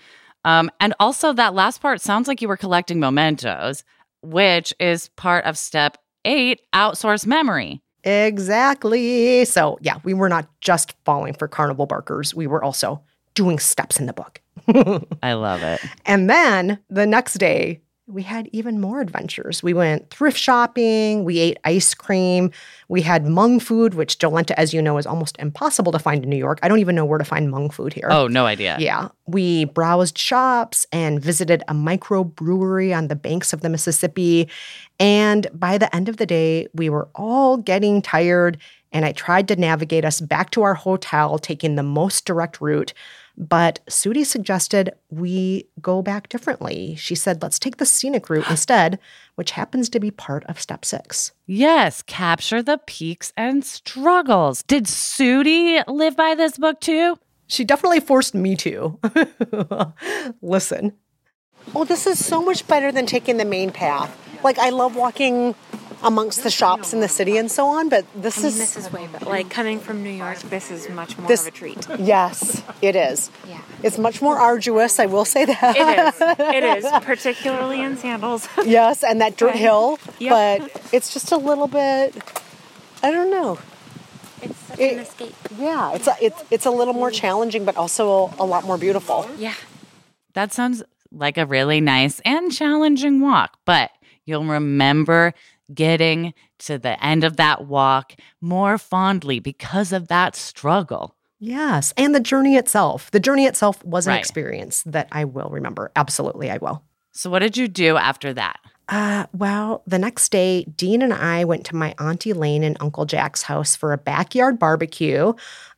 Um, and also, that last part sounds like you were collecting mementos, which is part of step eight outsource memory. Exactly. So, yeah, we were not just falling for carnival barkers. We were also doing steps in the book. I love it. And then the next day, we had even more adventures. We went thrift shopping, we ate ice cream, we had Hmong food, which Jolenta, as you know, is almost impossible to find in New York. I don't even know where to find Hmong food here. Oh, no idea. Yeah. We browsed shops and visited a microbrewery on the banks of the Mississippi. And by the end of the day, we were all getting tired. And I tried to navigate us back to our hotel, taking the most direct route. But Sudi suggested we go back differently. She said, let's take the scenic route instead, which happens to be part of step six. Yes, capture the peaks and struggles. Did Sudi live by this book too? She definitely forced me to. Listen. Oh, this is so much better than taking the main path. Like, I love walking amongst the shops in the city and so on, but this I mean, is. this is way better. Like coming from New York, this is much more This- of a treat. Yes, it is. Yeah. It's much more arduous, I will say that. It is. It is, particularly in sandals. yes, and that dirt Right. hill, Yep. but it's just a little bit. I don't know. It's such It- an escape. Yeah, it's a, it's it's a little more challenging, but also a lot more beautiful. Yeah. That sounds like a really nice and challenging walk, but you'll remember getting to the end of that walk more fondly because of that struggle. Yes, and the journey itself. The journey itself was an Right. experience that I will remember. Absolutely, I will. So, what did you do after that? Uh, well, the next day, Dean and I went to my Auntie Lane and Uncle Jack's house for a backyard barbecue.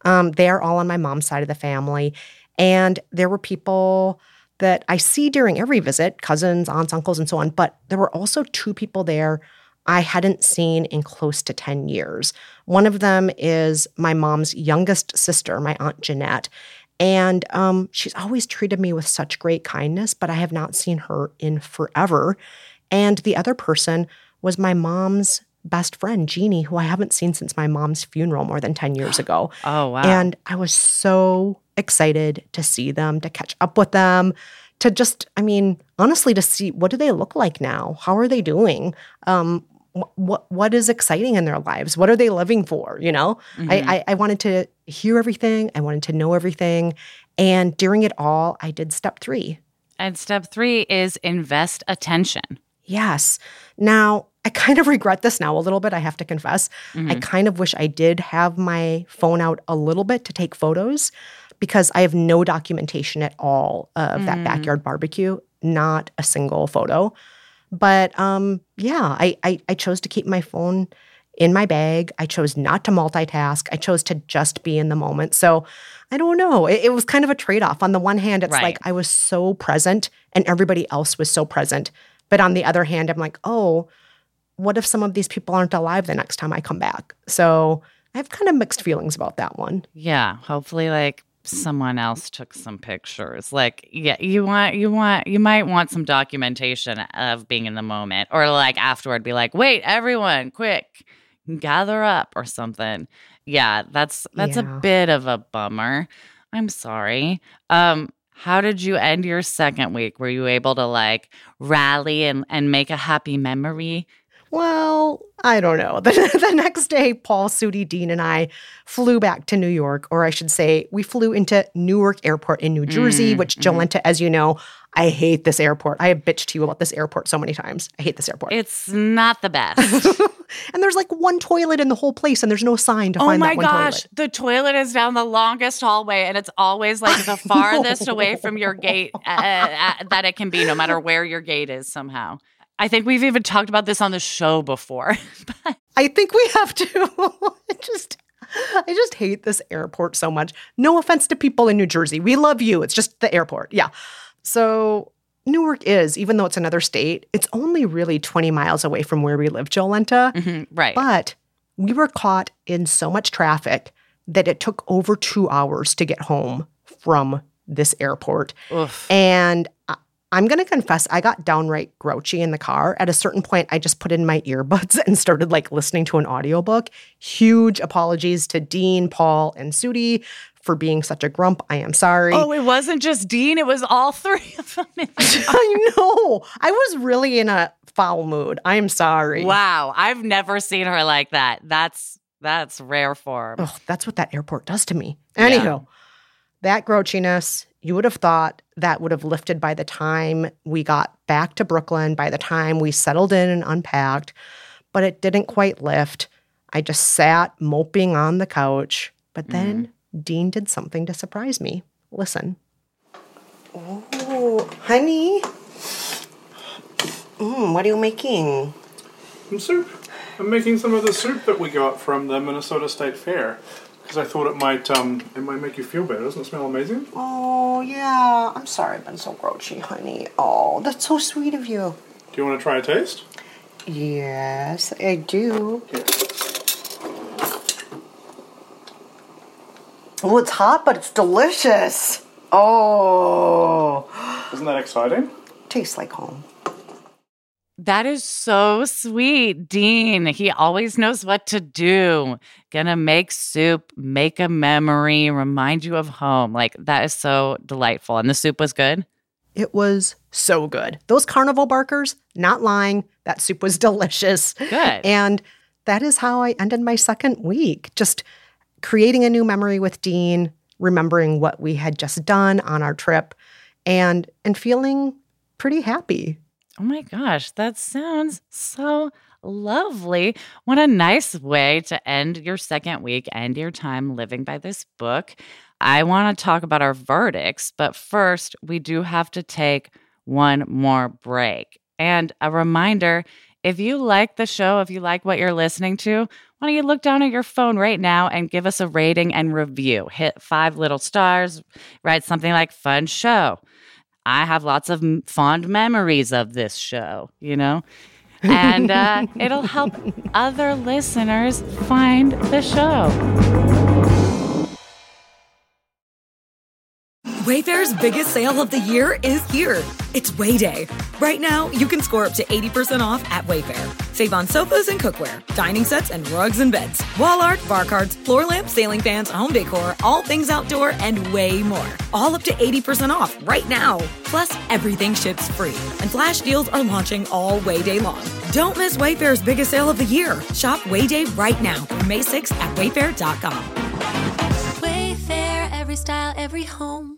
Um, they're all on my mom's side of the family. And there were people that I see during every visit cousins, aunts, uncles, and so on. But there were also two people there I hadn't seen in close to 10 years. One of them is my mom's youngest sister, my Aunt Jeanette. And um, she's always treated me with such great kindness, but I have not seen her in forever. And the other person was my mom's best friend, Jeannie, who I haven't seen since my mom's funeral more than 10 years ago. Oh, wow. And I was so excited to see them, to catch up with them, to just, I mean, honestly, to see what do they look like now? How are they doing? Um, what what is exciting in their lives? What are they living for? You know, Mhm. I, I I wanted to hear everything. I wanted to know everything, and during it all, I did step three. And step three is invest attention. Yes. Now, I kind of regret this now a little bit, I have to confess. I Mhm. kind of wish I did have my phone out a little bit to take photos because I have no documentation at all of that Mm. backyard barbecue, not a single photo. But um, yeah, I, I, I chose to keep my phone in my bag. I chose not to multitask. I chose to just be in the moment. So I don't know. It, it was kind of a trade off. On the one hand, it's Right. like I was so present and everybody else was so present. But on the other hand, I'm like, oh, what if some of these people aren't alive the next time I come back? So I have kind of mixed feelings about that one. Yeah, hopefully like someone else took some pictures. Like yeah, you want you want you might want some documentation of being in the moment or like afterward be like, "Wait, everyone, quick, gather up" or something. Yeah, that's that's a bit of a bummer. I'm sorry. Um how did you end your second week? Were you able to like rally and, and make a happy memory? Well, I don't know. The, the next day, Paul, Sudi, Dean, and I flew back to New York, or I should say, we flew into Newark Airport in New Jersey, Mm, which mhm. Jolenta, as you know, I hate this airport. I have bitched to you about this airport so many times. I hate this airport. It's not the best. and there's like one toilet in the whole place, and there's no sign to Oh find my that one gosh, toilet. the toilet is down the longest hallway, and it's always like the farthest away from your gate uh, uh, that it can be, no matter where your gate is. Somehow, I think we've even talked about this on the show before. but I think we have to. Just I just hate this airport so much. No offense to people in New Jersey. We love you. It's just the airport. Yeah. So Newark is, even though it's another state, it's only really 20 miles away from where we live, Jolenta. Mm-hmm, right. But we were caught in so much traffic that it took over two hours to get home from this airport. Oof. And I- I'm going to confess, I got downright grouchy in the car. At a certain point, I just put in my earbuds and started like listening to an audiobook. Huge apologies to Dean, Paul, and Sudi for being such a grump. I am sorry. Oh, it wasn't just Dean, it was all three of them. I know. I was really in a foul mood. I am sorry. wow. I've never seen her like that. That's that's rare form. Oh, that's what that airport does to me. Anywho, that grouchiness, you would have thought that would have lifted by the time we got back to Brooklyn, by the time we settled in and unpacked, but it didn't quite lift. I just sat moping on the couch. But then Dean did something to surprise me. Listen. Oh, honey. Mm, what are you making? Some soup. I'm making some of the soup that we got from the Minnesota State Fair because I thought it might um it might make you feel better. Doesn't it smell amazing? Oh, yeah. I'm sorry I've been so grouchy, honey. Oh, that's so sweet of you. Do you want to try a taste? Yes, I do. Oh, it's hot, but it's delicious. Oh, Isn't that exciting? tastes like home. That is so sweet, Dean. He always knows what to do. Gonna make soup, make a memory, remind you of home. Like that is so delightful. And the soup was good. It was so good. Those carnival barkers, not lying, that soup was delicious. Good. And that is how I ended my second week. Just creating a new memory with Dean, remembering what we had just done on our trip, and and feeling pretty happy. Oh my gosh, that sounds so lovely. What a nice way to end your second week and your time living by this book. I want to talk about our verdicts, but first, we do have to take one more break. And a reminder if you like the show, if you like what you're listening to, why don't you look down at your phone right now and give us a rating and review? Hit five little stars, write something like fun show. I have lots of m- fond memories of this show, you know? And uh, it'll help other listeners find the show. Wayfair's biggest sale of the year is here. It's Way Day. Right now, you can score up to 80% off at Wayfair. Save on sofas and cookware, dining sets and rugs and beds, wall art, bar cards, floor lamps, ceiling fans, home decor, all things outdoor, and way more. All up to 80% off right now. Plus, everything ships free. And flash deals are launching all Way Day long. Don't miss Wayfair's biggest sale of the year. Shop Way Day right now May 6th at wayfair.com. Wayfair, every style, every home.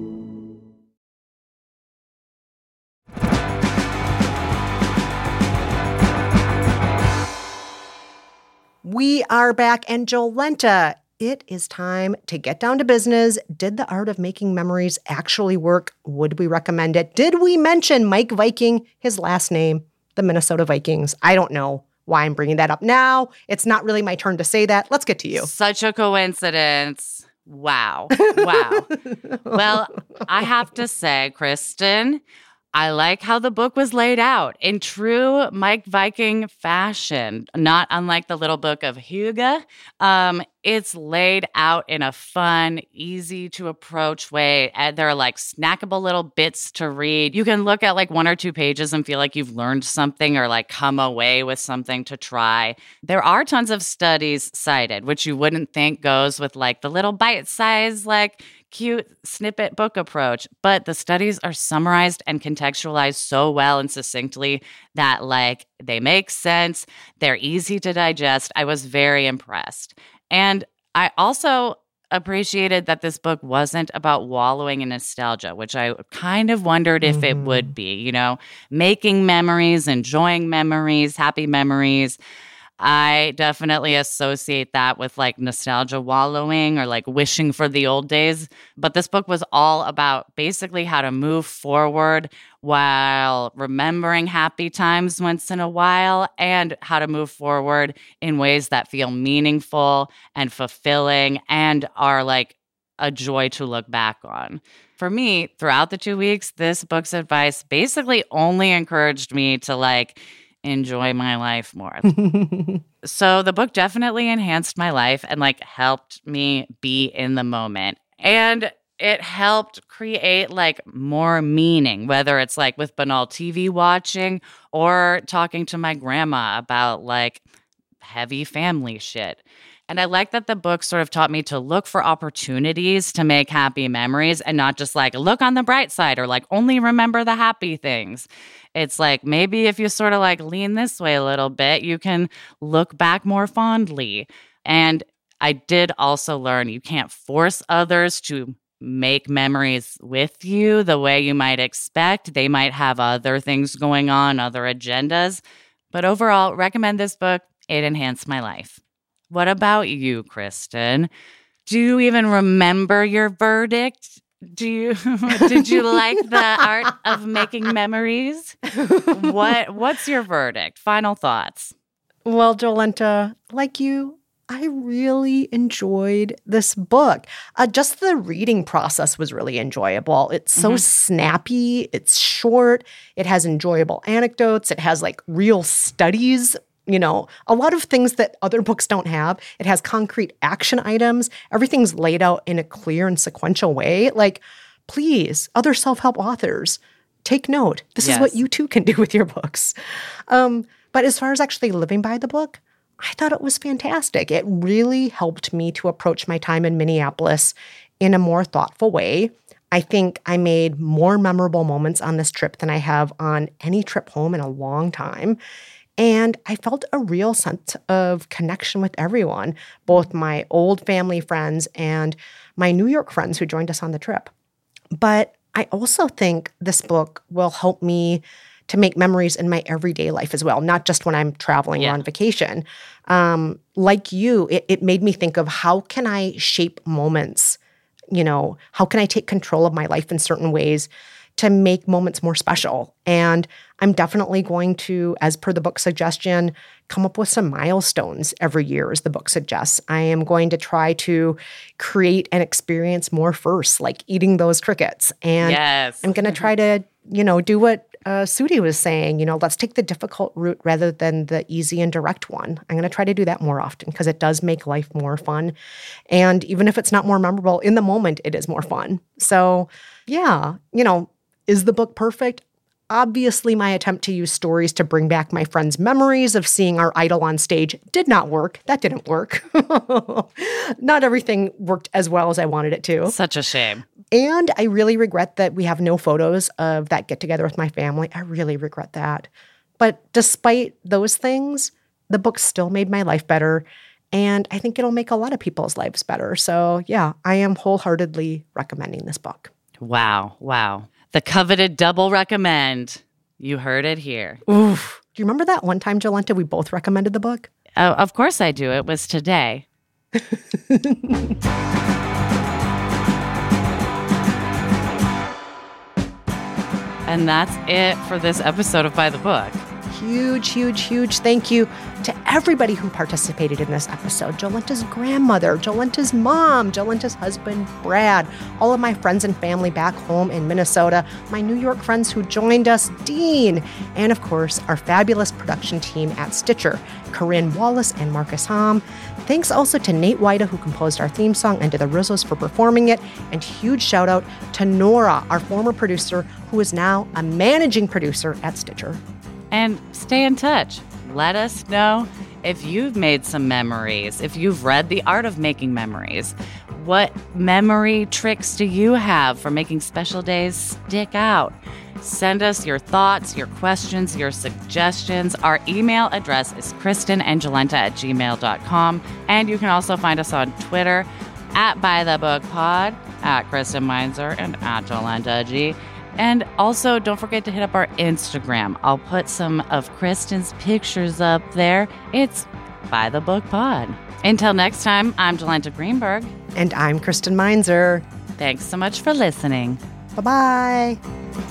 We are back, and Jolenta, it is time to get down to business. Did the art of making memories actually work? Would we recommend it? Did we mention Meik Wiking, his last name, the Minnesota Vikings? I don't know why I'm bringing that up now. It's not really my turn to say that. Let's get to you. Such a coincidence. Wow. Wow. well, I have to say, Kristen, I like how the book was laid out in true Meik Wiking fashion, not unlike the little book of Hygge. Um, it's laid out in a fun, easy to approach way. And there are like snackable little bits to read. You can look at like one or two pages and feel like you've learned something or like come away with something to try. There are tons of studies cited, which you wouldn't think goes with like the little bite size, like cute snippet book approach, but the studies are summarized and contextualized so well and succinctly that like they make sense, they're easy to digest. I was very impressed. And I also appreciated that this book wasn't about wallowing in nostalgia, which I kind of wondered if it would mm-hmm. be, you know, making memories, enjoying memories, happy memories. I definitely associate that with like nostalgia wallowing or like wishing for the old days. But this book was all about basically how to move forward while remembering happy times once in a while and how to move forward in ways that feel meaningful and fulfilling and are like a joy to look back on. For me, throughout the two weeks, this book's advice basically only encouraged me to like, enjoy my life more. so the book definitely enhanced my life and like helped me be in the moment. And it helped create like more meaning, whether it's like with banal TV watching or talking to my grandma about like heavy family shit. And I like that the book sort of taught me to look for opportunities to make happy memories and not just like look on the bright side or like only remember the happy things. It's like maybe if you sort of like lean this way a little bit, you can look back more fondly. And I did also learn you can't force others to make memories with you the way you might expect. They might have other things going on, other agendas. But overall, recommend this book. It enhanced my life. What about you, Kristen? Do you even remember your verdict? Do you did you like the art of making memories? What what's your verdict? Final thoughts. Well, Jolenta, like you, I really enjoyed this book. Uh, just the reading process was really enjoyable. It's so Mhm. snappy, it's short, it has enjoyable anecdotes, it has like real studies. You know, a lot of things that other books don't have. It has concrete action items. Everything's laid out in a clear and sequential way. Like, please, other self help authors, take note. This is what you too can do with your books. Um, but as far as actually living by the book, I thought it was fantastic. It really helped me to approach my time in Minneapolis in a more thoughtful way. I think I made more memorable moments on this trip than I have on any trip home in a long time. And I felt a real sense of connection with everyone, both my old family friends and my New York friends who joined us on the trip. But I also think this book will help me to make memories in my everyday life as well, not just when I'm traveling or on vacation. Um, like you, it, it made me think of how can I shape moments? You know, how can I take control of my life in certain ways to make moments more special? And I'm definitely going to, as per the book suggestion, come up with some milestones every year, as the book suggests. I am going to try to create and experience more first, like eating those crickets. And Yes. I'm going to try to, you know, do what uh, Sudi was saying. You know, let's take the difficult route rather than the easy and direct one. I'm going to try to do that more often because it does make life more fun. And even if it's not more memorable in the moment, it is more fun. So, yeah, you know, is the book perfect? Obviously, my attempt to use stories to bring back my friends' memories of seeing our idol on stage did not work. That didn't work. not everything worked as well as I wanted it to. Such a shame. And I really regret that we have no photos of that get together with my family. I really regret that. But despite those things, the book still made my life better. And I think it'll make a lot of people's lives better. So, yeah, I am wholeheartedly recommending this book. Wow. Wow. The coveted double recommend. You heard it here. Oof. Do you remember that one time, Jolenta, we both recommended the book? Oh, of course I do. It was today. and that's it for this episode of By the Book. Huge, huge, huge thank you to everybody who participated in this episode Jolenta's grandmother, Jolenta's mom, Jolenta's husband, Brad, all of my friends and family back home in Minnesota, my New York friends who joined us, Dean, and of course, our fabulous production team at Stitcher, Corinne Wallace and Marcus Hom. Thanks also to Nate Wida, who composed our theme song, and to the Rizzos for performing it. And huge shout out to Nora, our former producer, who is now a managing producer at Stitcher. And stay in touch. Let us know if you've made some memories, if you've read The Art of Making Memories. What memory tricks do you have for making special days stick out? Send us your thoughts, your questions, your suggestions. Our email address is kristenandjolenta at gmail.com. And you can also find us on Twitter at By at Kristen Meinzer, and at Jolenta G. And also, don't forget to hit up our Instagram. I'll put some of Kristen's pictures up there. It's By the Book Pod. Until next time, I'm Jolenta Greenberg. And I'm Kristen Meinzer. Thanks so much for listening. Bye bye.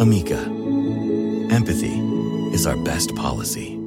Amica, empathy is our best policy.